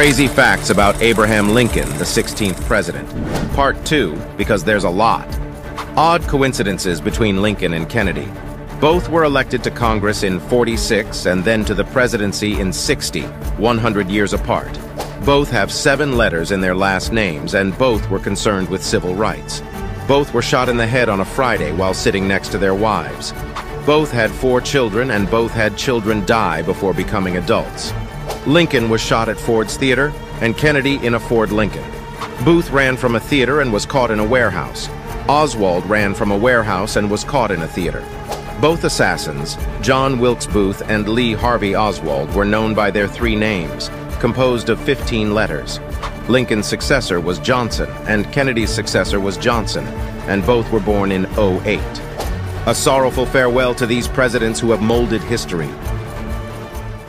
Crazy facts about Abraham Lincoln, the 16th president. Part 2, because there's a lot. Odd coincidences between Lincoln and Kennedy. Both were elected to Congress in 46 and then to the presidency in 60, 100 years apart. Both have seven letters in their last names, and both were concerned with civil rights. Both were shot in the head on a Friday while sitting next to their wives. Both had four children, and both had children die before becoming adults. Lincoln was shot at Ford's Theater, and Kennedy in a Ford Lincoln. Booth ran from a theater and was caught in a warehouse. Oswald ran from a warehouse and was caught in a theater. Both assassins, John Wilkes Booth and Lee Harvey Oswald, were known by their three names, composed of 15 letters. Lincoln's successor was Johnson, and Kennedy's successor was Johnson, and both were born in 08. A sorrowful farewell to these presidents who have molded history,